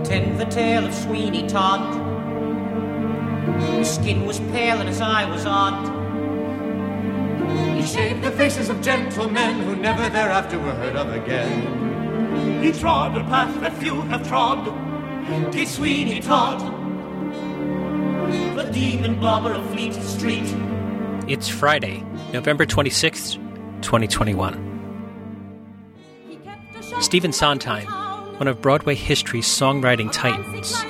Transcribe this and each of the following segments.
Attend the tale of Sweeney Todd. His skin was pale and his eye was odd. He shaved the faces of gentlemen who never thereafter were heard of again. He trod a path that few have trod. Did Sweeney Todd. The demon barber of Fleet Street. It's Friday, November 26th, 2021. Stephen Sondheim, one of Broadway history's songwriting titans,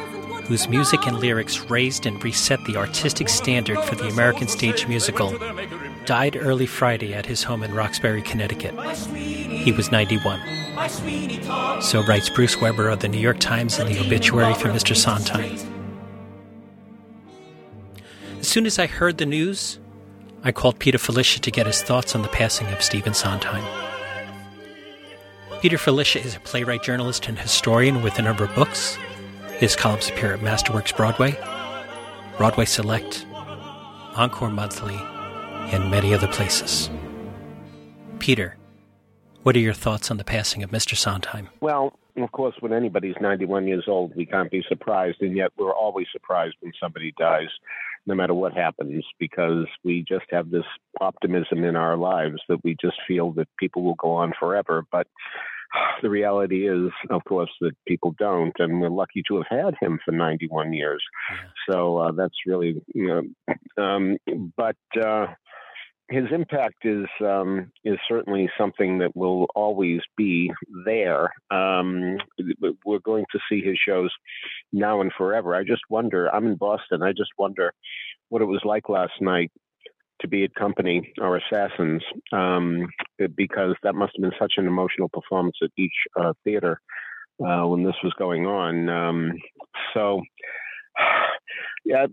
whose music and lyrics raised and reset the artistic standard for the American stage musical, died early Friday at his home in Roxbury, Connecticut. He was 91. So writes Bruce Weber of the New York Times in the obituary for Mr. Sondheim. As soon as I heard the news, I called Peter Filichia to get his thoughts on the passing of Stephen Sondheim. Peter Filichia is a playwright, journalist, and historian with a number of books. His columns appear at Masterworks Broadway, Broadway Select, Encore Monthly, and many other places. Peter, what are your thoughts on the passing of Mr. Sondheim? Well, of course, when anybody's 91 years old, we can't be surprised, and yet we're always surprised when somebody dies, no matter what happens, because we just have this optimism in our lives that we just feel that people will go on forever. But the reality is, of course, that people don't, and we're lucky to have had him for 91 years. So uh, that's really, you know, um, but. Uh, his impact is um, is certainly something that will always be there. Um, we're going to see his shows now and forever. I just wonder. I'm in Boston. I just wonder what it was like last night to be at Company or Assassins, um, because that must have been such an emotional performance at each uh, theater uh, when this was going on. Um, so yeah,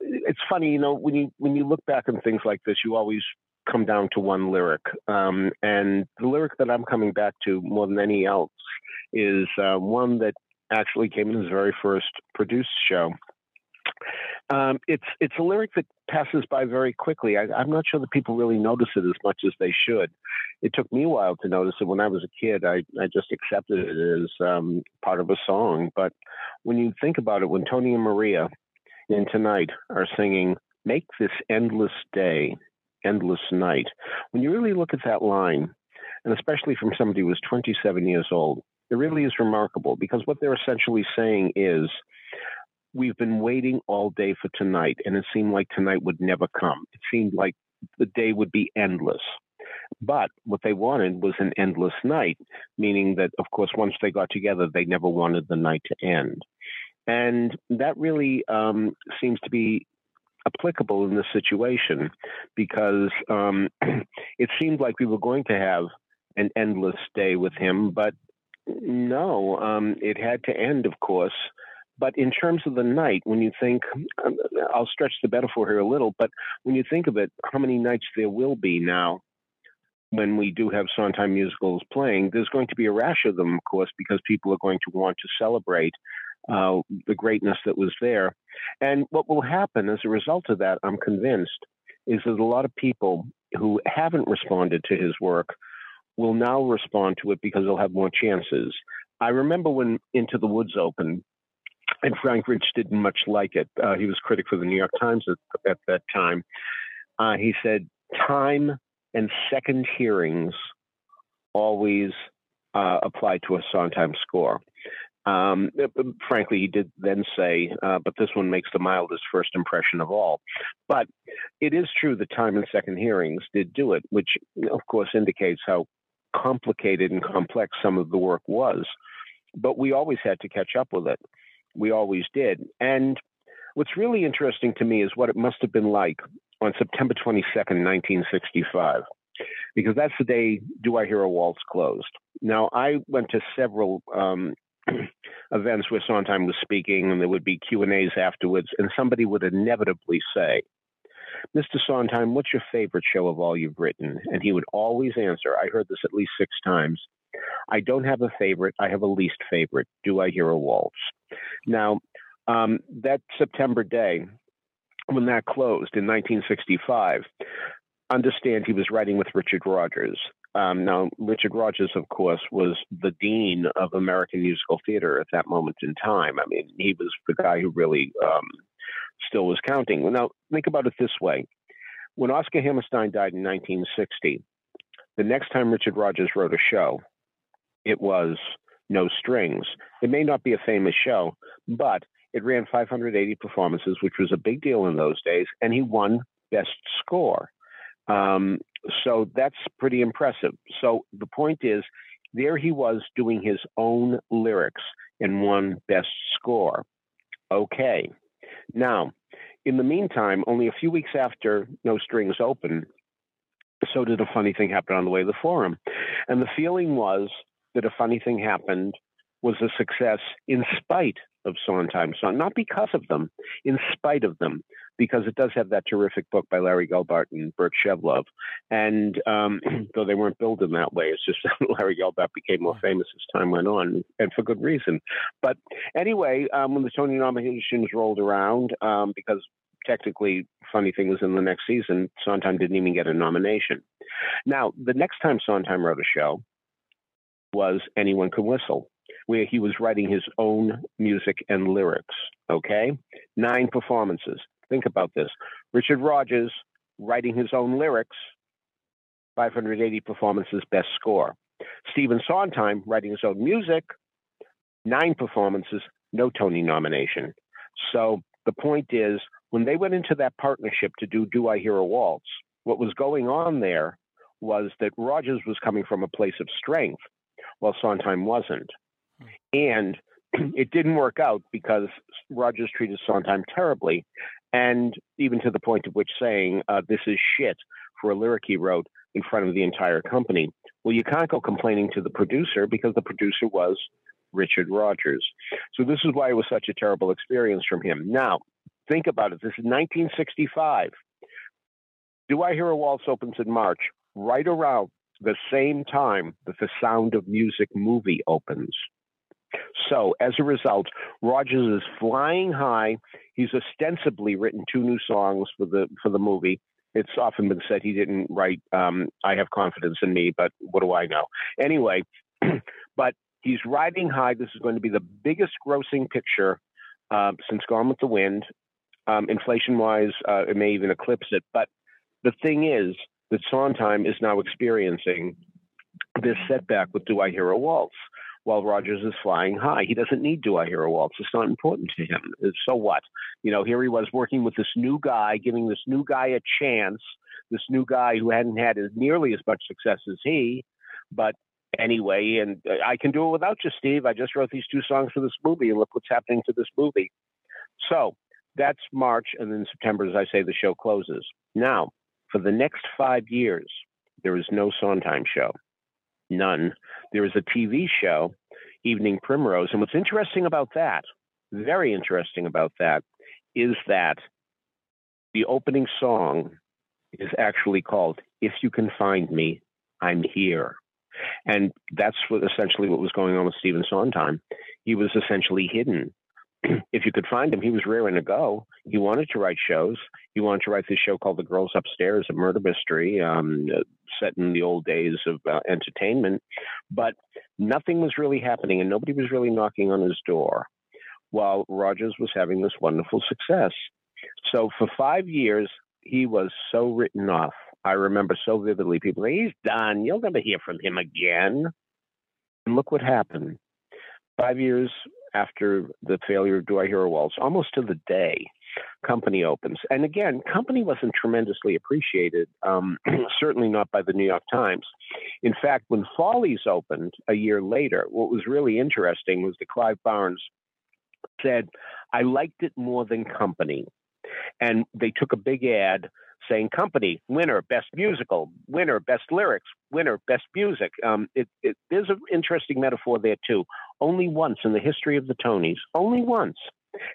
it's funny, you know, when you when you look back on things like this, you always come down to one lyric, um, and the lyric that I'm coming back to more than any else is uh, one that actually came in his very first produced show. Um, it's it's a lyric that passes by very quickly. I, am not sure that people really notice it as much as they should. It took me a while to notice it. When I was a kid, I, I just accepted it as um, part of a song. But when you think about it, when Tony and Maria in Tonight are singing, Make this endless day, endless night, when you really look at that line, and especially from somebody who was 27 years old, it really is remarkable because what they're essentially saying is, we've been waiting all day for tonight, and it seemed like tonight would never come. It seemed like the day would be endless. But what they wanted was an endless night, meaning that, of course, once they got together, they never wanted the night to end. And that really um, seems to be applicable in this situation because um, it seemed like we were going to have an endless day with him, but no, um, it had to end, of course, but in terms of the night, when you think, um, I'll stretch the metaphor here a little, but when you think of it, how many nights there will be now when we do have Sondheim musicals playing, there's going to be a rash of them, of course, because people are going to want to celebrate uh, the greatness that was there. And what will happen as a result of that, I'm convinced, is that a lot of people who haven't responded to his work will now respond to it because they'll have more chances. I remember when Into the Woods opened, and Frank Rich didn't much like it. Uh, he was critic for the New York Times at, at that time. Uh, he said, "Time and second hearings always uh, apply to a Sondheim score." Um, frankly, he did then say, uh, "But this one makes the mildest first impression of all." But it is true that time and second hearings did do it, which of course indicates how complicated and complex some of the work was. But we always had to catch up with it we always did. And what's really interesting to me is what it must have been like on September 22nd, 1965, because that's the day Do I Hear a Waltz closed. Now, I went to several um, events where Sondheim was speaking, and there would be Q and A's afterwards, and somebody would inevitably say, "Mr. Sondheim, what's your favorite show of all you've written?" And he would always answer. I heard this at least six times. I don't have a favorite. I have a least favorite. Do I hear a waltz? Now, um, that September day, when that closed in 1965, understand he was writing with Richard Rodgers. Um, now, Richard Rodgers, of course, was the dean of American musical theater at that moment in time. I mean, he was the guy who really um, still was counting. Now, think about it this way: when Oscar Hammerstein died in 1960, the next time Richard Rodgers wrote a show, it was No Strings. It may not be a famous show, but it ran 580 performances, which was a big deal in those days, and he won Best Score. Um, so that's pretty impressive. So the point is, there he was doing his own lyrics and won Best Score. Okay. Now, in the meantime, only a few weeks after No Strings opened, so did a funny thing happen on the way to the forum. And the feeling was that a funny thing happened was a success in spite of Sondheim Song, not because of them, in spite of them, because it does have that terrific book by Larry Gelbart and Burt Shevelove. And um, though they weren't billed in that way, it's just that Larry Gelbart became more famous as time went on, and for good reason. But anyway, um, when the Tony nominations rolled around, um, because technically Funny Thing was in the next season, Sondheim didn't even get a nomination. Now, the next time Sondheim wrote a show was Anyone Can Whistle where he was writing his own music and lyrics. Okay? Nine performances. Think about this. Richard Rodgers writing his own lyrics, 580 performances, best score. Stephen Sondheim writing his own music, nine performances, no Tony nomination. So the point is, when they went into that partnership to do Do I Hear a Waltz, what was going on there was that Rodgers was coming from a place of strength, while Sondheim wasn't. Hmm. And it didn't work out because Rodgers treated Sondheim terribly, and even to the point of which saying, uh, This is shit for a lyric he wrote in front of the entire company. Well, you can't go complaining to the producer because the producer was Richard Rodgers. So this is why it was such a terrible experience from him. Now, think about it. This is 1965. Do I Hear a Waltz opens in March, right around the same time that the Sound of Music movie opens. So as a result, Rodgers is flying high. He's ostensibly written two new songs for the for the movie. It's often been said he didn't write um, "I Have Confidence in Me," but what do I know? Anyway, but he's riding high. This is going to be the biggest grossing picture uh, since Gone with the Wind. Um, inflation wise, uh, it may even eclipse it. But the thing is that Sondheim is now experiencing this setback with Do I Hear a Waltz? While Rodgers is flying high. He doesn't need Do I Hear a Waltz. It's not important to him. Uh, so what? You know, here he was working with this new guy, giving this new guy a chance, this new guy who hadn't had as nearly as much success as he. But anyway, and uh, I can do it without you, Steve. I just wrote these two songs for this movie, and look what's happening to this movie. So that's March, and then September, as I say, the show closes. Now, for the next five years, there is no Sondheim show. None. There is a TV show, Evening Primrose. And what's interesting about that, very interesting about that, is that the opening song is actually called If You Can Find Me, I'm Here. And that's what essentially what was going on with Stephen Sondheim. He was essentially hidden if you could find him, he was raring to go. He wanted to write shows. He wanted to write this show called The Girls Upstairs, a murder mystery um, set in the old days of uh, entertainment. But nothing was really happening, and nobody was really knocking on his door while Rodgers was having this wonderful success. So for five years, he was so written off. I remember so vividly people say, he's done. You'll never hear from him again. And look what happened. Five years after the failure of Do I Hear a Waltz, almost to the day, Company opens. And again, Company wasn't tremendously appreciated, um, certainly not by the New York Times. In fact, when Follies opened a year later, what was really interesting was that Clive Barnes said, I liked it more than Company. And they took a big ad saying company winner best musical winner best lyrics winner best music. Um, it, it, there's an interesting metaphor there too. Only once in the history of the tonys only once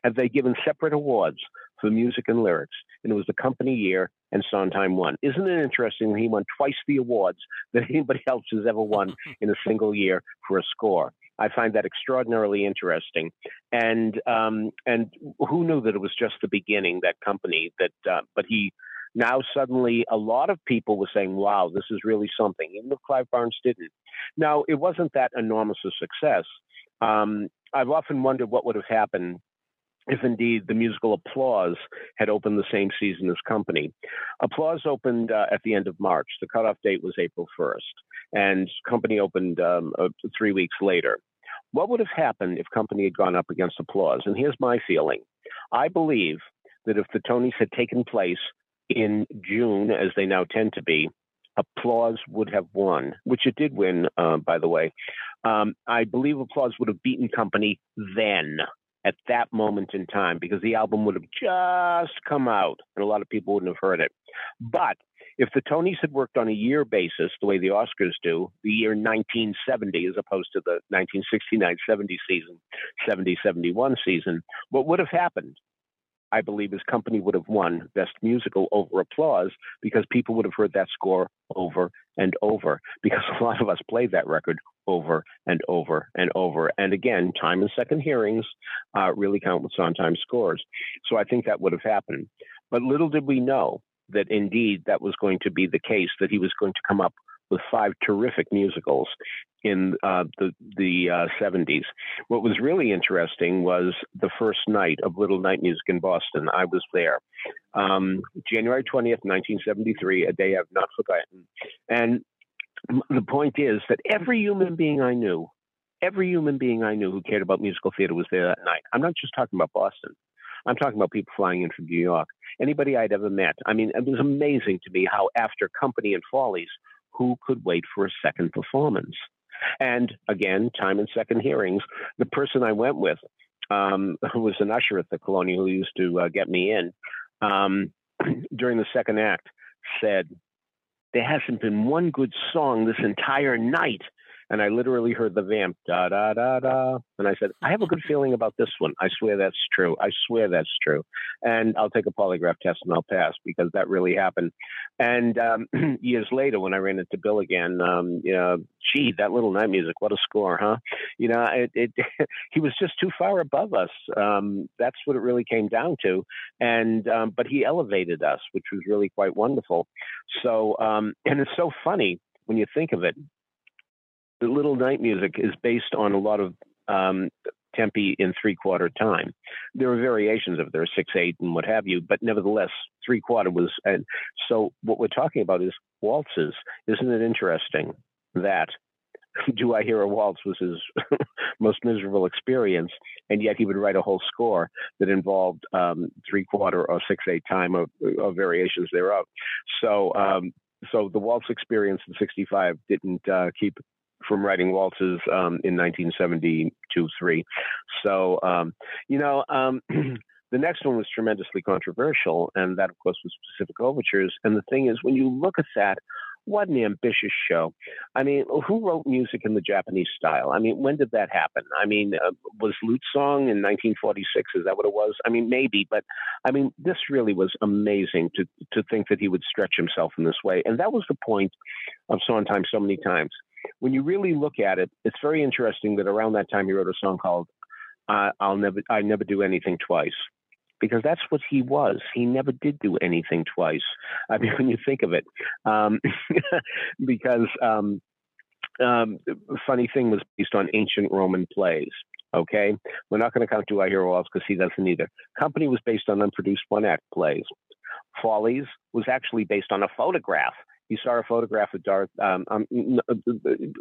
have they given separate awards for music and lyrics and it was the company year and sondheim won. Isn't it interesting he won twice the awards that anybody else has ever won in a single year for a score? I find that extraordinarily interesting, and um, and who knew that it was just the beginning that company that, uh, but he Now suddenly a lot of people were saying, wow, this is really something, even if Clive Barnes didn't. Now, it wasn't that enormous a success. Um, I've often wondered what would have happened if indeed the musical Applause had opened the same season as Company. Applause opened uh, at the end of March. The cutoff date was April 1st, and Company opened um, uh, three weeks later. What would have happened if Company had gone up against Applause? And here's my feeling I believe that if the Tonys had taken place in June, as they now tend to be, Applause would have won, which it did win, uh, by the way. Um, I believe Applause would have beaten Company then, at that moment in time, because the album would have just come out and a lot of people wouldn't have heard it. But if the Tonys had worked on a year basis, the way the Oscars do, the year 1970 as opposed to the 1969 70 season, 70 71 season, what would have happened? I believe his company would have won Best Musical over Applause because people would have heard that score over and over because a lot of us played that record over and over and over. And again, time and second hearings uh, really count with Sondheim scores. So I think that would have happened. But little did we know that indeed that was going to be the case, that he was going to come up with five terrific musicals in uh, the the uh, 70s. What was really interesting was the first night of Little Night Music in Boston. I was there, um, January 20th, 1973, a day I've not forgotten. And the point is that every human being I knew, every human being I knew who cared about musical theater was there that night. I'm not just talking about Boston. I'm talking about people flying in from New York. Anybody I'd ever met. I mean, it was amazing to me how after Company and Follies, who could wait for a second performance? And again, time and second hearings. The person I went with, um, who was an usher at the Colonial, who used to uh, get me in, um, during the second act, said, There hasn't been one good song this entire night and I literally heard the vamp da da da da, and I said, I have a good feeling about this one. I swear that's true. I swear that's true, and I'll take a polygraph test and I'll pass because that really happened. And um, years later, when I ran into Bill again, um, you know, gee, that little night music, what a score, huh? You know, it, it he was just too far above us. Um, that's what it really came down to, and um, but he elevated us, which was really quite wonderful. So, um, and it's so funny when you think of it the little night music is based on a lot of um, tempi in three quarter time. There are variations of there six eight and what have you, but nevertheless, three quarter was. And so what we're talking about is waltzes. Isn't it interesting that "Do I Hear a Waltz" was his most miserable experience, and yet he would write a whole score that involved um, three quarter or six eight time of, of variations thereof. So. Um, so the waltz experience in 65 didn't uh, keep from writing waltzes um, in 1972 3. So, um, you know, um, the next one was tremendously controversial, and that, of course, was Pacific Overtures. And the thing is, when you look at that, what an ambitious show. I mean, who wrote music in the Japanese style? I mean, when did that happen? I mean, uh, was Lute Song in 1946? Is that what it was? I mean, maybe, but I mean, this really was amazing to, to think that he would stretch himself in this way. And that was the point of Sondheim so many times when you really look at it, it's very interesting that around that time he wrote a song called "I'll Never I Never Do Anything Twice." Because that's what he was. He never did do anything twice. I mean, when you think of it, um, because um, um, funny thing was based on ancient Roman plays. Okay, we're not going to count Do I Hear Waltz because he doesn't either. Company was based on unproduced one act plays. Follies was actually based on a photograph he saw a photograph of Darth. Um, um, uh,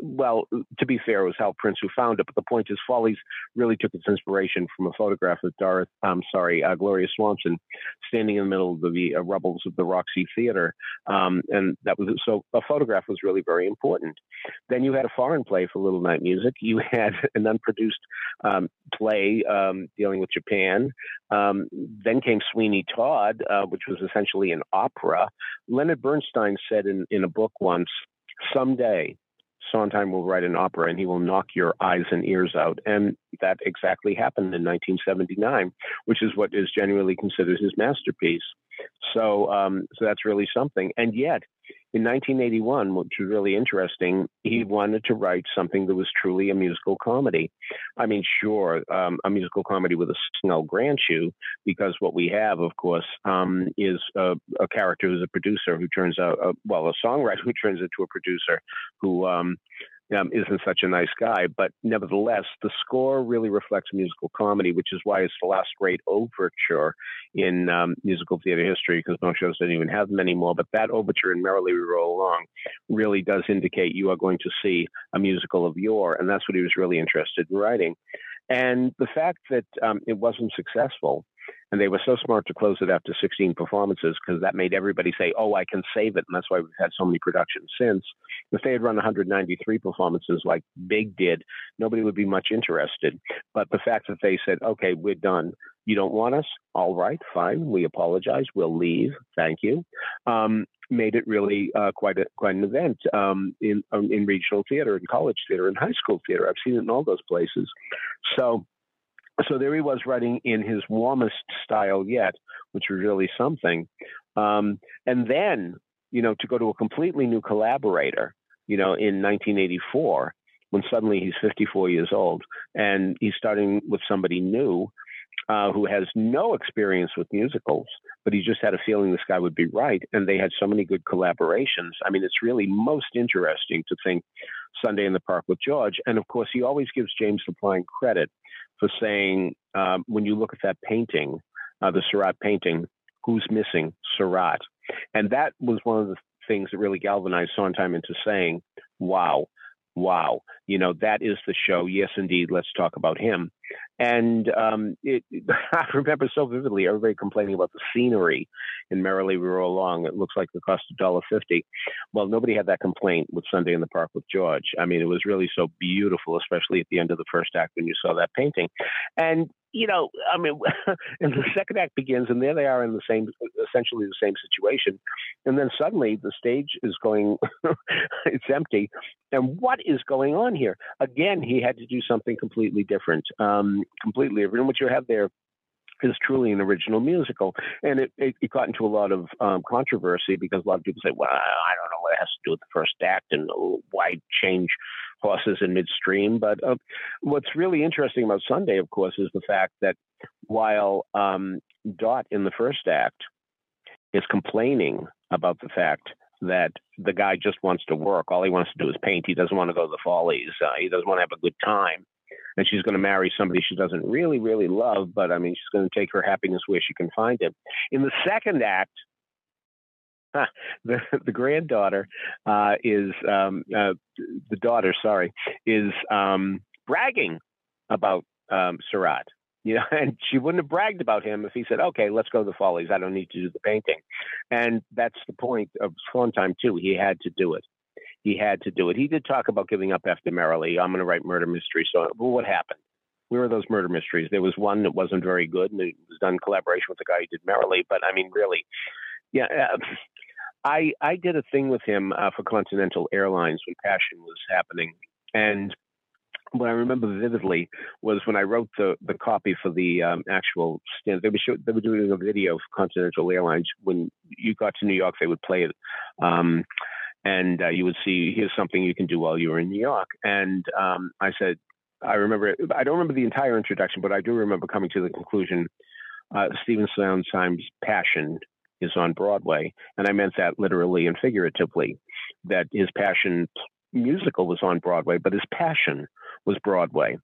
well, to be fair, it was Hal Prince who found it, but the point is, Follies really took its inspiration from a photograph of Darth. I'm um, sorry, uh, Gloria Swanson, standing in the middle of the uh, rubbles of the Roxy Theater, um, and that was so. A photograph was really very important. Then you had a foreign play for Little Night Music. You had an unproduced um, play um, dealing with Japan. then came Sweeney Todd, uh, which was essentially an opera. Leonard Bernstein said in in, a book once, someday Sondheim will write an opera and he will knock your eyes and ears out. And that exactly happened in 1979, which is what is genuinely considered his masterpiece. So, um, so that's really something. And yet, in 1981, which was really interesting, he wanted to write something that was truly a musical comedy. I mean, sure, um, a musical comedy with a sing, I'll grant you, because what we have, of course, um, is a, a, character who's a producer who turns out, uh, well, a songwriter who turns into a producer who um, isn't such a nice guy. But nevertheless, the score really reflects musical comedy, which is why it's the last great overture in um, musical theater history, because most shows don't even have them anymore. But that overture in Merrily We Roll Along really does indicate you are going to see a musical of yore, and that's what he was really interested in writing. And the fact that um, it wasn't successful and they were so smart to close it after 16 performances because that made everybody say, oh, I can save it. And that's why we've had so many productions since. If they had run 193 performances like Big did, nobody would be much interested. But the fact that they said, okay, we're done. You don't want us? All right, fine. We apologize. We'll leave. Thank you. Um, made it really uh, quite a, quite an event um, in um, in regional theater, in college theater, in high school theater. I've seen it in all those places. So so there he was writing in his warmest style yet, which was really something. Um, and then, you know, to go to a completely new collaborator, you know, in 1984, when suddenly he's 54 years old and he's starting with somebody new uh, who has no experience with musicals, but he just had a feeling this guy would be right. And they had so many good collaborations. I mean, it's really most interesting to think Sunday in the Park with George. And of course, he always gives James Lapine credit for saying um, when you look at that painting, uh, the Seurat painting, who's missing? Seurat. And that was one of the things that really galvanized Sondheim into saying, wow, wow, you know, that is the show. Yes, indeed, let's talk about him. And um, it, I remember so vividly everybody complaining about the scenery in Merrily We Roll Along. It looks like it cost a dollar fifty. Well, nobody had that complaint with Sunday in the Park with George. I mean, it was really so beautiful, especially at the end of the first act when you saw that painting. And you know, I mean, and the second act begins, and there they are in the same, essentially the same situation, and then suddenly the stage is going, it's empty, and what is going on here? Again, he had to do something completely different, um, completely different. What you have there is truly an original musical. And it, it, it got into a lot of um, controversy because a lot of people say, well, I don't know has to do with the first act and why change horses in midstream. But uh, what's really interesting about Sunday, of course, is the fact that while um, Dot in the first act is complaining about the fact that the guy just wants to work. All he wants to do is paint. He doesn't want to go to the follies. Uh, he doesn't want to have a good time and she's going to marry somebody she doesn't really, really love, but I mean, she's going to take her happiness where she can find it. In the second act, the the granddaughter uh, is um, uh, the daughter, sorry, is um, bragging about um, Seurat. You know, and she wouldn't have bragged about him if he said, "Okay, let's go to the Follies. I don't need to do the painting." And that's the point of Time too. He had to do it he had to do it. He did talk about giving up after Merrily. I'm going to write murder mystery. So, well, what happened? Where are those murder mysteries? There was one that wasn't very good, and it was done in collaboration with the guy who did Merrily. But I mean, really, yeah. Uh, I I did a thing with him uh, for Continental Airlines when Passion was happening, and what I remember vividly was when I wrote the, the copy for the um, actual stand. They were show, they were doing a video for Continental Airlines. When you got to New York, they would play it. Um, and uh, you would see here's something you can do while you're in New York. And um, I said, I remember, I don't remember the entire introduction, but I do remember coming to the conclusion. Uh, Stephen Sondheim's passion is on Broadway, and I meant that literally and figuratively. That his passion musical was on Broadway, but his passion was Broadway.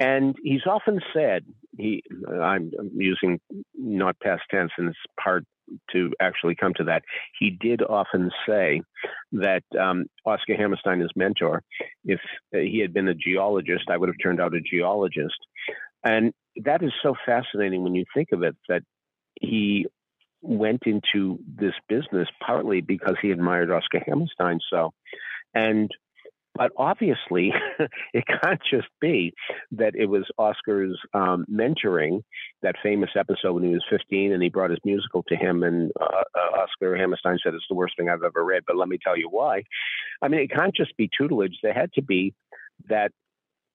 And he's often said, he, I'm using not past tense, and it's part to actually come to that. He did often say that um, Oscar Hammerstein, his mentor, if he had been a geologist, I would have turned out a geologist. And that is so fascinating when you think of it that he went into this business partly because he admired Oscar Hammerstein so. And but obviously, it can't just be that it was Oscar's um, mentoring, that famous episode when he was 15 and he brought his musical to him, and uh, uh, Oscar Hammerstein said, It's the worst thing I've ever read, but let me tell you why. I mean, it can't just be tutelage. There had to be that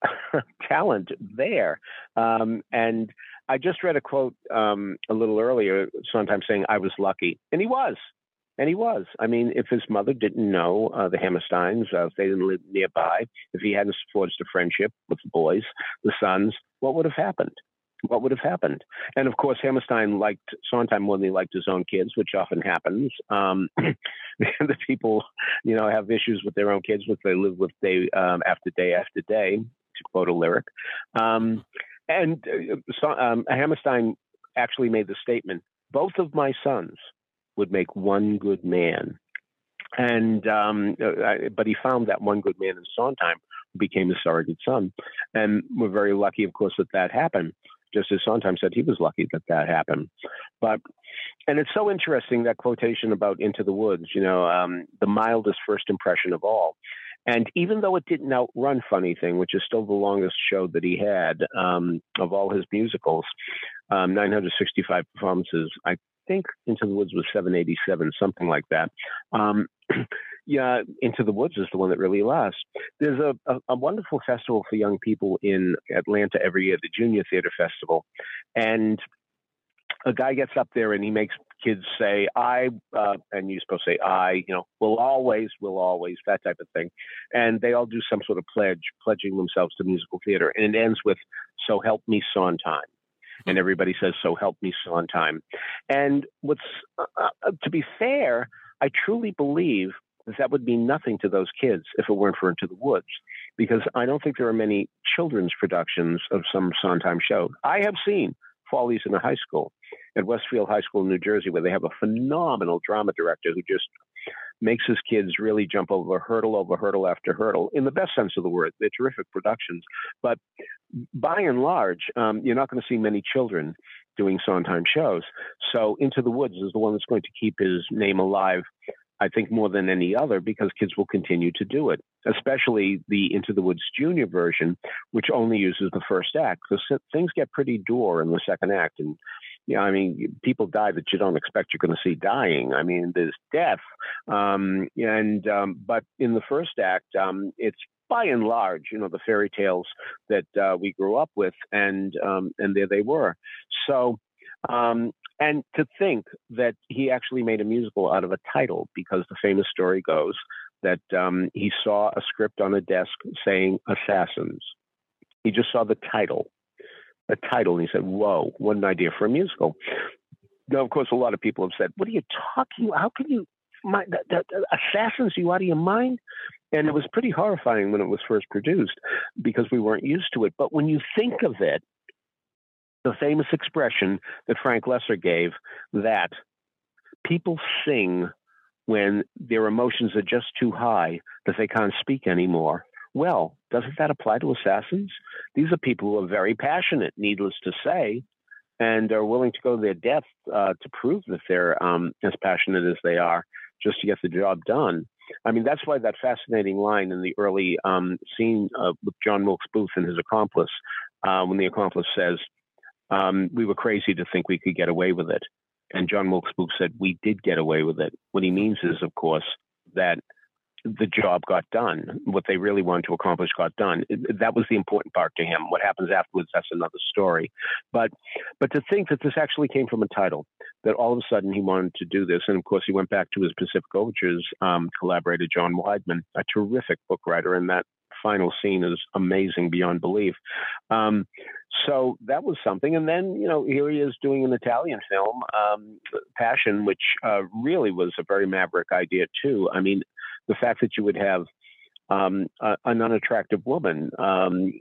talent there. Um, and I just read a quote um, a little earlier, sometimes saying, I was lucky. And he was. And he was. I mean, if his mother didn't know uh, the Hammersteins, uh, if they didn't live nearby, if he hadn't forged a friendship with the boys, the sons, what would have happened? What would have happened? And of course, Hammerstein liked Sondheim more than he liked his own kids, which often happens. Um, the people, you know, have issues with their own kids, which they live with day um, after day after day, to quote a lyric. Um, and uh, um, Hammerstein actually made the statement both of my sons would make one good man. And um, uh, but he found that one good man in Sondheim became his surrogate son, and we're very lucky, of course, that that happened. Just as Sondheim said, he was lucky that that happened. But and it's so interesting that quotation about Into the Woods. You know, um, the mildest first impression of all. And even though it didn't outrun Funny Thing, which is still the longest show that he had um, of all his musicals, um, 965 performances, I think Into the Woods was 787, something like that. Um, yeah, Into the Woods is the one that really lasts. There's a, a, a, wonderful festival for young people in Atlanta every year, the Junior Theater Festival. And a guy gets up there and he makes kids say I, uh, and you're supposed to say I, you know, will always, will always, that type of thing, and they all do some sort of pledge, pledging themselves to musical theater, and it ends with "So help me, Sondheim." And everybody says, "So help me, Sondheim." And what's uh, uh, to be fair, I truly believe that that would mean nothing to those kids if it weren't for Into the Woods, because I don't think there are many children's productions of some Sondheim show. I have seen Follies in a High School at Westfield High School in New Jersey, where they have a phenomenal drama director who just makes his kids really jump over hurdle over hurdle after hurdle in the best sense of the word. They're terrific productions, but by and large, um, you're not going to see many children doing Sondheim shows. So Into the Woods is the one that's going to keep his name alive I think more than any other because kids will continue to do it, especially the Into the Woods Junior version, which only uses the first act. So things get pretty dour in the second act, and yeah, I mean, people die that you don't expect you're going to see dying. I mean, there's death, um, and um, but in the first act, um, it's by and large, you know, the fairy tales that uh, we grew up with, and um, and there they were. So um, and to think that he actually made a musical out of a title, because the famous story goes that um, he saw a script on a desk saying Assassins. He just saw the title, the title, and he said, Whoa, what an idea for a musical. Now, of course, a lot of people have said, What are you talking? How can you? My, the, the, the assassins, you out of your mind? And it was pretty horrifying when it was first produced because we weren't used to it. But when you think of it, the famous expression that Frank Loesser gave that people sing when their emotions are just too high that they can't speak anymore. Well, doesn't that apply to assassins? These are people who are very passionate, needless to say, and are willing to go to their death uh, to prove that they're um, as passionate as they are just to get the job done. I mean, that's why that fascinating line in the early um, scene uh, with John Wilkes Booth and his accomplice, uh, when the accomplice says, um, we were crazy to think we could get away with it. And John Wilkes Booth said, we did get away with it. What he means is, of course, that the job got done. What they really wanted to accomplish got done. That was the important part to him. What happens afterwards, that's another story. But but to think that this actually came from a title, that all of a sudden he wanted to do this, and of course he went back to his Pacific Overtures um, collaborator John Weidman, a terrific book writer, and that final scene is amazing beyond belief. Um, so that was something. And then, you know, here he is doing an Italian film, um, Passion, which uh, really was a very maverick idea, too. I mean, the fact that you would have um, an unattractive woman, um,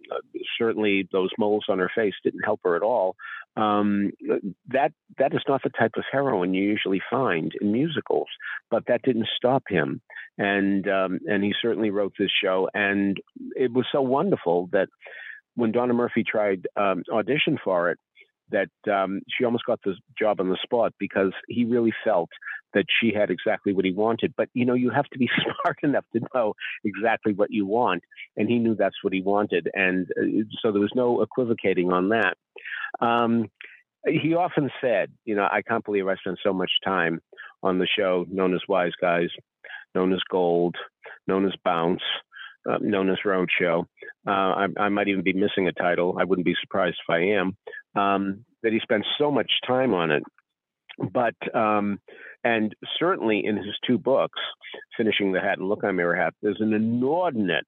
certainly those moles on her face didn't help her at all. Um, that that is not the type of heroine you usually find in musicals, but that didn't stop him, and um, and he certainly wrote this show, and it was so wonderful that when Donna Murphy tried um, audition for it, that um, she almost got the job on the spot because he really felt that she had exactly what he wanted. But you know, you have to be smart enough to know exactly what you want, and he knew that's what he wanted, and uh, so there was no equivocating on that. Um, he often said, you know, I can't believe I spent so much time on the show known as Wise Guys, known as Gold, known as Bounce, uh, known as Roadshow. Uh, I, I, might even be missing a title. I wouldn't be surprised if I am. Um, that he spent so much time on it, but um, And certainly in his two books, Finishing the Hat and Look, I Made a Hat, there's an inordinate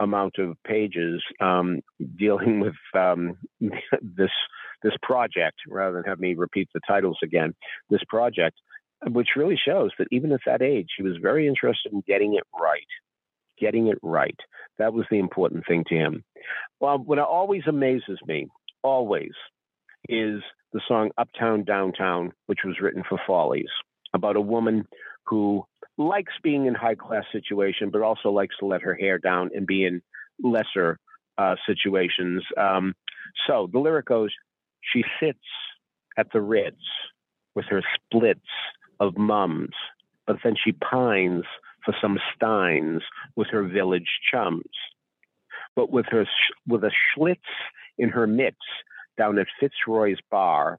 amount of pages um, dealing with um, this this project, rather than have me repeat the titles again. This project, which really shows that even at that age, he was very interested in getting it right, getting it right. That was the important thing to him. Well, what always amazes me, always, is the song Uptown Downtown, which was written for Follies, about a woman who likes being in high class situation, but also likes to let her hair down and be in lesser uh, situations. Um, so the lyric goes, she sits at the Ritz with her splits of mums, but then she pines for some steins with her village chums. But with her with a schlitz in her mitts down at Fitzroy's bar,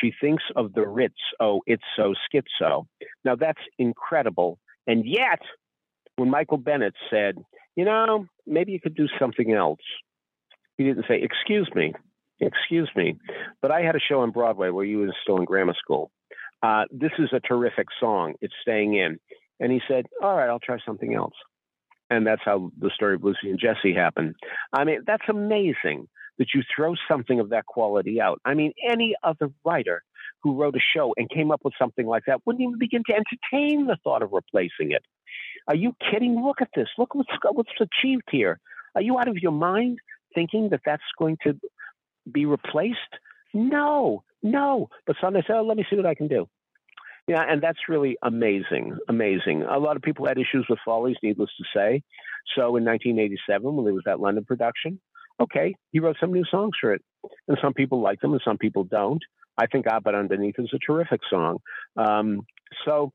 she thinks of the Ritz. Oh, it's so schizo. Now that's incredible. And yet, when Michael Bennett said, you know, maybe you could do something else, he didn't say, excuse me, excuse me, but I had a show on Broadway where you were still in grammar school. Uh, this is a terrific song. It's staying in. And he said, all right, I'll try something else. And that's how the story of Lucy and Jesse happened. I mean, that's amazing that you throw something of that quality out. I mean, any other writer who wrote a show and came up with something like that wouldn't even begin to entertain the thought of replacing it. Are you kidding? Look at this. Look what's, what's achieved here. Are you out of your mind thinking that that's going to be replaced? No, no. But some they say, oh, let me see what I can do. Yeah, and that's really amazing, amazing. A lot of people had issues with Follies, needless to say. So in 1987, when there was that London production, okay, he wrote some new songs for it. And some people like them and some people don't. I think Ah But Underneath is a terrific song. Um, so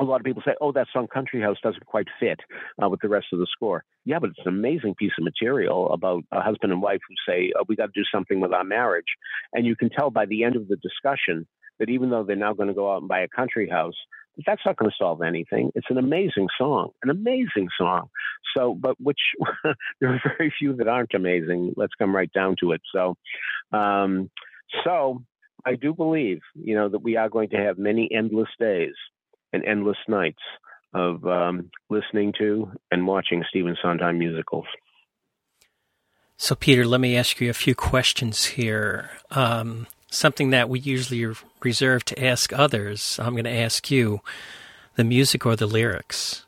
a lot of people say, oh, that song Country House doesn't quite fit uh, with the rest of the score. Yeah, but it's an amazing piece of material about a husband and wife who say, oh, we got to do something with our marriage. And you can tell by the end of the discussion that even though they're now going to go out and buy a country house, that's not going to solve anything. It's an amazing song, an amazing song. So, but which there are very few that aren't amazing. Let's come right down to it. So, um, so I do believe, you know, that we are going to have many endless days and endless nights of um, listening to and watching Stephen Sondheim musicals. So, Peter, let me ask you a few questions here. Um, something that we usually reserve to ask others. I'm going to ask you the music or the lyrics.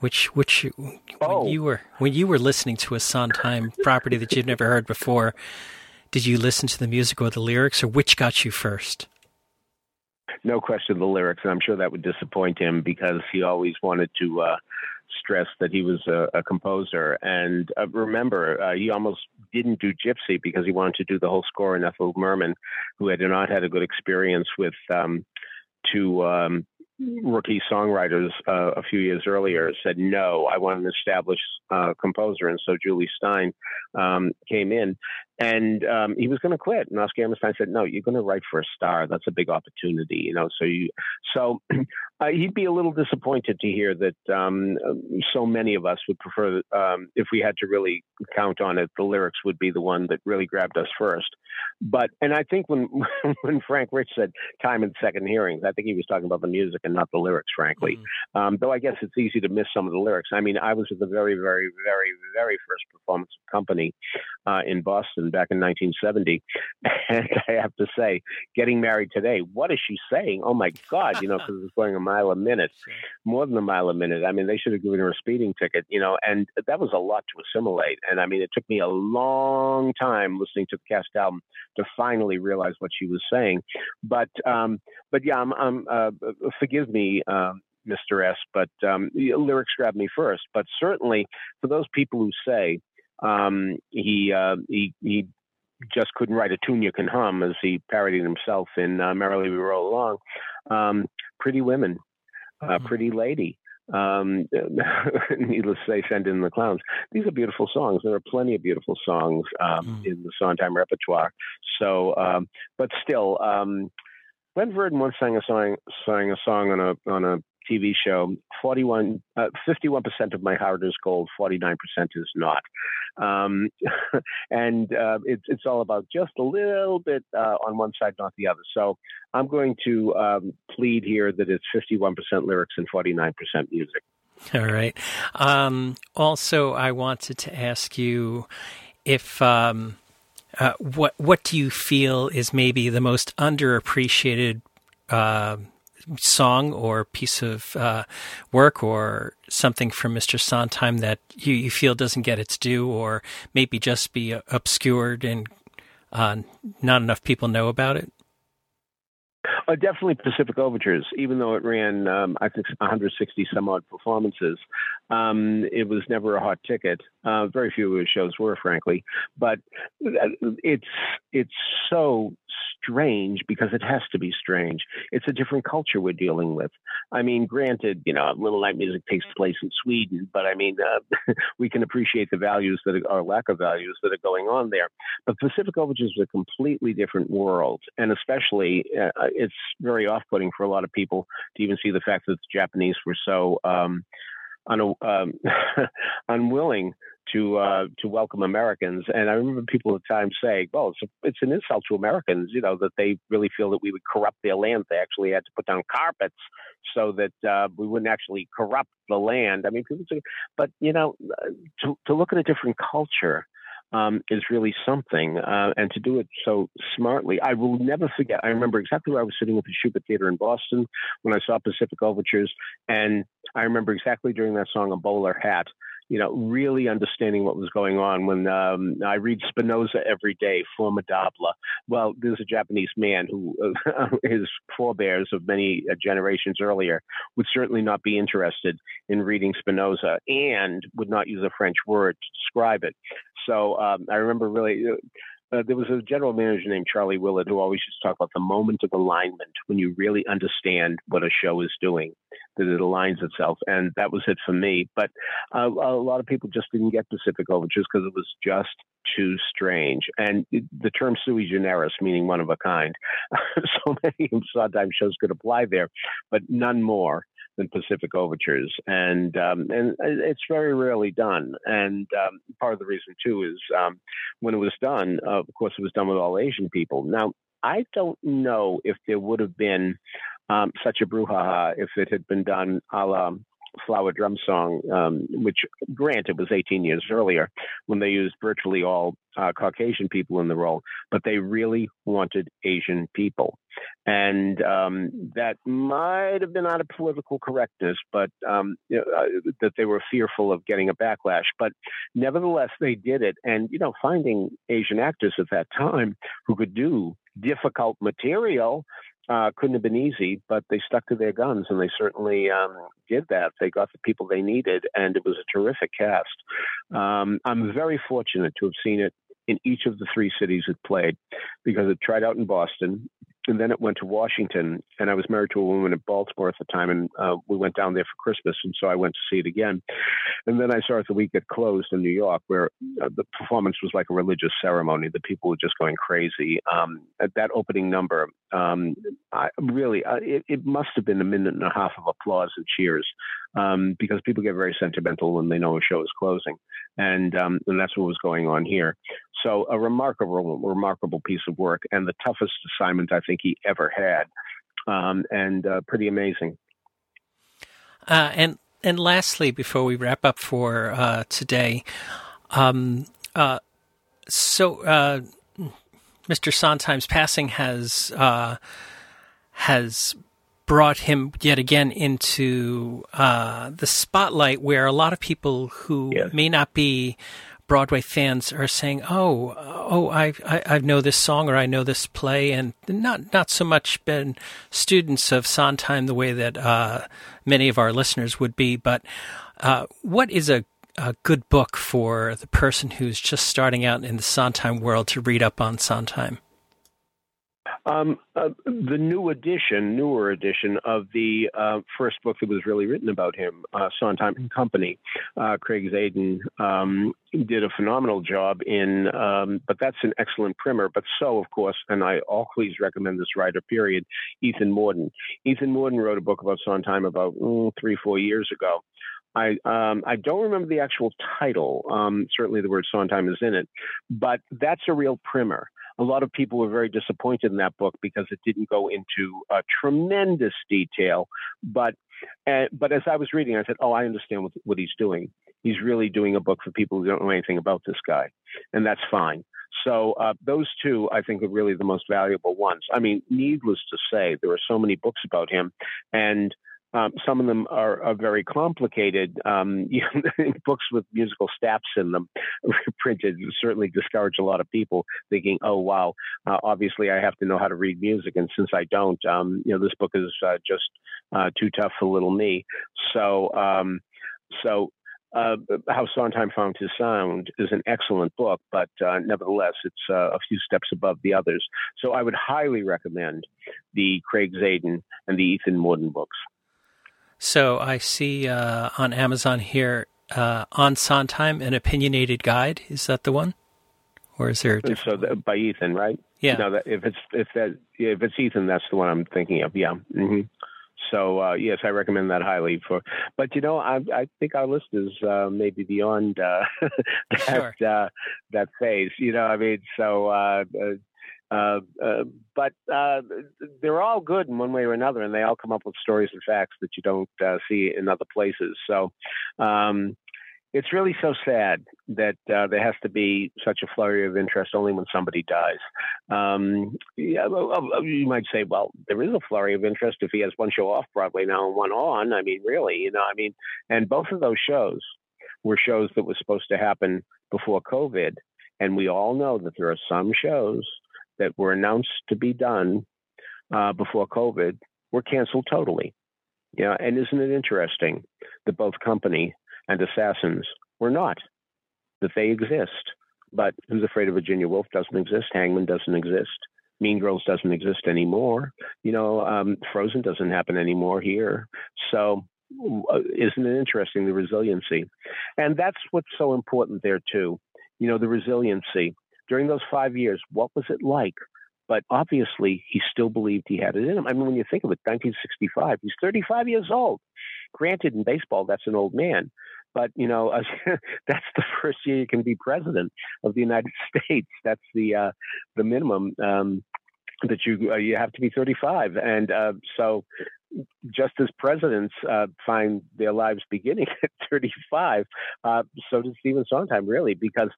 Which, which, oh. when you were when you were listening to a Sondheim property that you'd never heard before, did you listen to the music or the lyrics, or which got you first? No question, the lyrics, and I'm sure that would disappoint him because he always wanted to uh, stress that he was a, a composer. And uh, remember, uh, he almost didn't do Gypsy because he wanted to do the whole score. And Ethel Merman, who had not had a good experience with um, two um, rookie songwriters uh, a few years earlier said no i want an established uh, composer and so Jule Styne um, came in and um, he was going to quit and oscar hammerstein said no you're going to write for a star that's a big opportunity you know so you so uh, he'd be a little disappointed to hear that um, so many of us would prefer um, if we had to really count on it the lyrics would be the one that really grabbed us first but and i think when when frank rich said time and second hearings i think he was talking about the music and not the lyrics, frankly. Mm-hmm. Um, though I guess it's easy to miss some of the lyrics. I mean, I was at the very, very, very, very first performance of Company uh, in Boston back in 1970, and I have to say, getting married today, what is she saying? Oh my God, you know, because it's going a mile a minute, more than a mile a minute. I mean, they should have given her a speeding ticket, you know, and that was a lot to assimilate. And I mean, it took me a long time listening to the cast album to finally realize what she was saying. But um, but yeah, I'm, I'm uh, forgive me, um, Mr. S, but um, lyrics grab me first. But certainly for those people who say um, he uh, he he just couldn't write a tune you can hum, as he parodied himself in uh, "Merrily We Roll Along," um, "Pretty Women," uh, mm-hmm. "Pretty Lady." Um, needless to say, send in the clowns. These are beautiful songs. There are plenty of beautiful songs um, mm. in the Sondheim repertoire. So, um, but still, um, Gwen Verdon once sang a song, sang a song on a on a TV show. 41, uh, 51% of my heart is gold, 49% is not. Um, and uh, it's it's all about just a little bit uh, on one side, not the other. So I'm going to um, plead here that it's 51% lyrics and 49% music. All right. Um, also, I wanted to ask you if um, uh, what what do you feel is maybe the most underappreciated uh, song or piece of uh, work or something from Mr. Sondheim that you, you, feel doesn't get its due or maybe just be obscured and uh, not enough people know about it? Uh, definitely Pacific Overtures, even though it ran, um, I think, 160 some odd performances. Um, it was never a hot ticket. Uh, very few of his shows were, frankly. But uh, it's it's so strange because it has to be strange. It's a different culture we're dealing with. I mean, granted, you know, Little Night Music takes place in Sweden, but I mean, uh, we can appreciate the values that are, lack of values that are going on there. But Pacific Overtures is a completely different world, and especially uh, it's very off-putting for a lot of people to even see the fact that the Japanese were so um, un- um, unwilling to uh, to welcome Americans. And I remember people at the time saying, "Well, it's a, it's an insult to Americans, you know, that they really feel that we would corrupt their land. They actually had to put down carpets so that uh, we wouldn't actually corrupt the land." I mean, people say, but you know, uh, to to look at a different culture. Um, is really something, uh, and to do it so smartly. I will never forget. I remember exactly where I was sitting at the Shubert Theater in Boston when I saw Pacific Overtures, and I remember exactly during that song, "A Bowler Hat," you know, really understanding what was going on. When um, I read Spinoza every day, Formidable. Well, there's a Japanese man who, uh, his forebears of many uh, generations earlier, would certainly not be interested in reading Spinoza and would not use a French word to describe it. So um, I remember really. Uh, there was a general manager named Charlie Willard who always used to talk about the moment of alignment when you really understand what a show is doing, that it aligns itself. And that was it for me. But uh, a lot of people just didn't get Pacific Overtures because it was just too strange. And the term sui generis, meaning one of a kind, so many Sondheim shows could apply there, but none more than Pacific Overtures, and um, and it's very rarely done. And um, part of the reason too is um, when it was done, uh, of course, it was done with all Asian people. Now, I don't know if there would have been um, such a brouhaha if it had been done a la Flower Drum Song, um, which granted was 18 years earlier when they used virtually all uh, Caucasian people in the role, but they really wanted Asian people. And um, that might have been out of political correctness, but um, you know, uh, that they were fearful of getting a backlash. But nevertheless, they did it. And, you know, finding Asian actors at that time who could do difficult material uh, couldn't have been easy, but they stuck to their guns and they certainly um, did that. They got the people they needed, and it was a terrific cast. Um, I'm very fortunate to have seen it in each of the three cities it played because it tried out in Boston and then it went to Washington. And I was married to a woman in Baltimore at the time, and uh, we went down there for Christmas, and so I went to see it again. And then I saw it the week it closed in New York, where uh, the performance was like a religious ceremony. The people were just going crazy. Um, at that opening number, um, I, really, uh, it, it, must have been a minute and a half of applause and cheers um, because people get very sentimental when they know a show is closing, and um, and that's what was going on here. So a remarkable, remarkable piece of work, and the toughest assignment I think he ever had, um, and uh, pretty amazing. Uh, and and lastly, before we wrap up for uh, today, um, uh, so uh, Mr. Sondheim's passing has uh, has brought him yet again into uh, the spotlight, where a lot of people who yes. may not be Broadway fans are saying, "Oh, oh, I, I, I know this song or I know this play," and not not so much been students of Sondheim the way that uh, many of our listeners would be. But uh, what is a a good book for the person who's just starting out in the Sondheim world to read up on Sondheim? Um, uh, the new edition, newer edition of the uh, first book that was really written about him, uh, Sondheim and Company, uh, Craig Zadan um, did a phenomenal job in, um, but that's an excellent primer. But so, of course, and I always recommend this writer, period, Ethan Mordden. Ethan Mordden wrote a book about Sondheim about mm, three, four years ago. I um, I don't remember the actual title. Um, certainly, the word Sondheim is in it, but that's a real primer. A lot of people were very disappointed in that book because it didn't go into uh, tremendous detail. But uh, but as I was reading, I said, "Oh, I understand what, what he's doing. He's really doing a book for people who don't know anything about this guy, and that's fine." So uh, those two, I think, are really the most valuable ones. I mean, needless to say, there are so many books about him, and um, some of them are, are very complicated. Um, you books with musical staffs in them printed certainly discourage a lot of people thinking, oh, wow, uh, obviously I have to know how to read music. And since I don't, um, you know, this book is uh, just uh, too tough for little me. So, um, so uh, How Sondheim Found His Sound is an excellent book, but uh, nevertheless, it's uh, a few steps above the others. So I would highly recommend the Craig Zadan and the Ethan Mordden books. So I see uh, on Amazon here uh, on Sondheim an opinionated guide. Is that the one, or is there? A so the, by Ethan, right? Yeah. No, that, if it's if that if it's Ethan, that's the one I'm thinking of. Yeah. Mm-hmm. So uh, yes, I recommend that highly for. But you know, I, I think our list is uh, maybe beyond uh, that sure. Uh, that phase. You know, I mean, so uh, uh, but uh, they're all good in one way or another, and they all come up with stories and facts that you don't uh, see in other places. So um, it's really so sad that there has to be such a flurry of interest only when somebody dies. Um, yeah, you might say, well, there is a flurry of interest if he has one show off Broadway now and one on. I mean, really, you know, I mean, and both of those shows were shows that were supposed to happen before COVID. And we all know that there are some shows that were announced to be done uh, before COVID were canceled totally. Yeah, and isn't it interesting that both company and assassins were not, that they exist. But Who's Afraid of Virginia Woolf doesn't exist. Hangmen doesn't exist. Mean Girls doesn't exist anymore. You know, um, Frozen doesn't happen anymore here. So uh, isn't it interesting the resiliency? And that's what's so important there too. You know, the resiliency during those five years, what was it like? But obviously, he still believed he had it in him. I mean, when you think of it, 1965, he's 35 years old. Granted, in baseball, that's an old man. But, you know, that's the first year you can be president of the United States. That's the, uh, the minimum um, that you, uh, you have to be 35. And uh, so just as presidents uh, find their lives beginning at 35, uh, so did Stephen Sondheim, really, because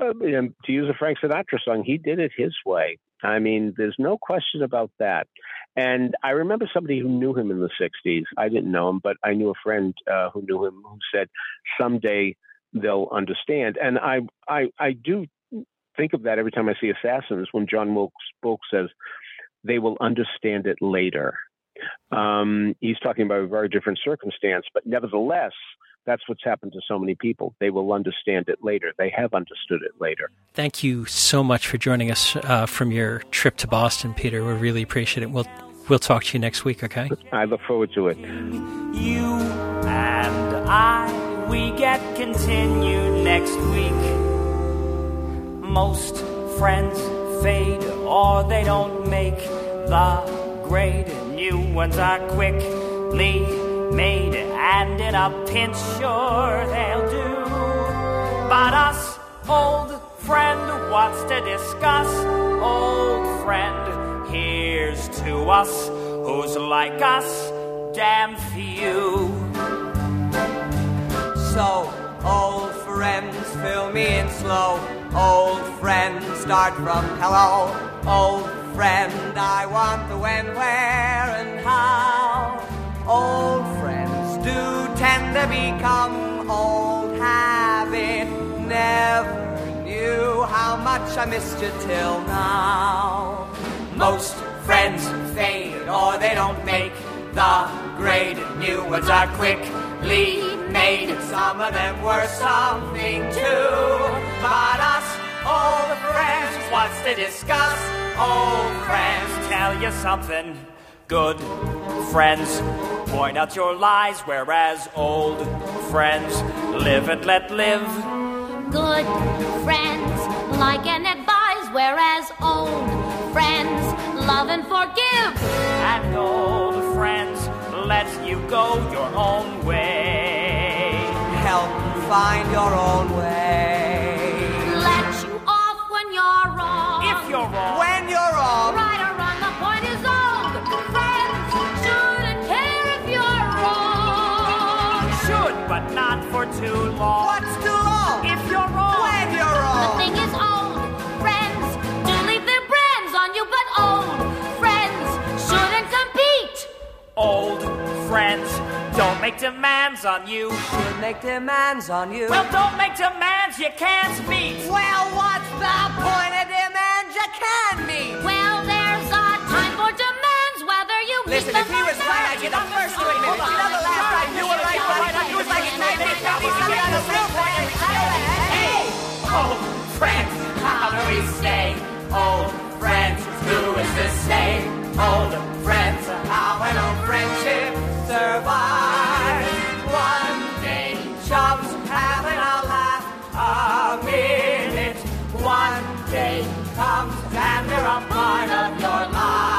uh, to use a Frank Sinatra song, he did it his way. I mean, there's no question about that. And I remember somebody who knew him in the 60s. I didn't know him, but I knew a friend uh, who knew him who said, someday they'll understand. And I, I, I do think of that every time I see Assassins when John Wilkes Booth says, they will understand it later. Um, he's talking about a very different circumstance, but nevertheless, that's what's happened to so many people. They will understand it later. They have understood it later. Thank you so much for joining us uh, from your trip to Boston, Peter. We really appreciate it. We'll we'll talk to you next week. Okay? I look forward to it. You and I, we get continued next week. Most friends fade, or they don't make the grade. New ones are quickly made, and in a pinch, sure they'll do. But us, old friend, what's to discuss? Old friend, here's to us, who's like us, damn few. So, old friends, fill me in slow. Old friend, start from hello. Old friend, I want the when, where, and how. Old do tend to become old habit. Never knew how much I missed you till now. Most friends fade or they don't make the grade. New ones are quickly made. Some of them were something too. But us, old friends, what's to discuss? Old friends, tell you something good friends point out your lies, whereas old friends live and let live. Good friends like and advise, whereas old friends love and forgive. And old friends let you go your own way. Help find your own way. Friends don't make demands on you. Should make demands on you. Well, don't make demands you can't meet. Well, what's the point of demands you can meet? Well, there's a time for demands, whether you meet Listen, them if he or was right, I'd get the first three minutes. You know the last time you were right, right, right. You was like, it's 1957 on the roof. Hey! Old friends, how do we stay? Old friends, who is to stay? Old friends, how an old friendship Survive. One day, chums having a laugh. A minute. One day comes and they're a part of your lives.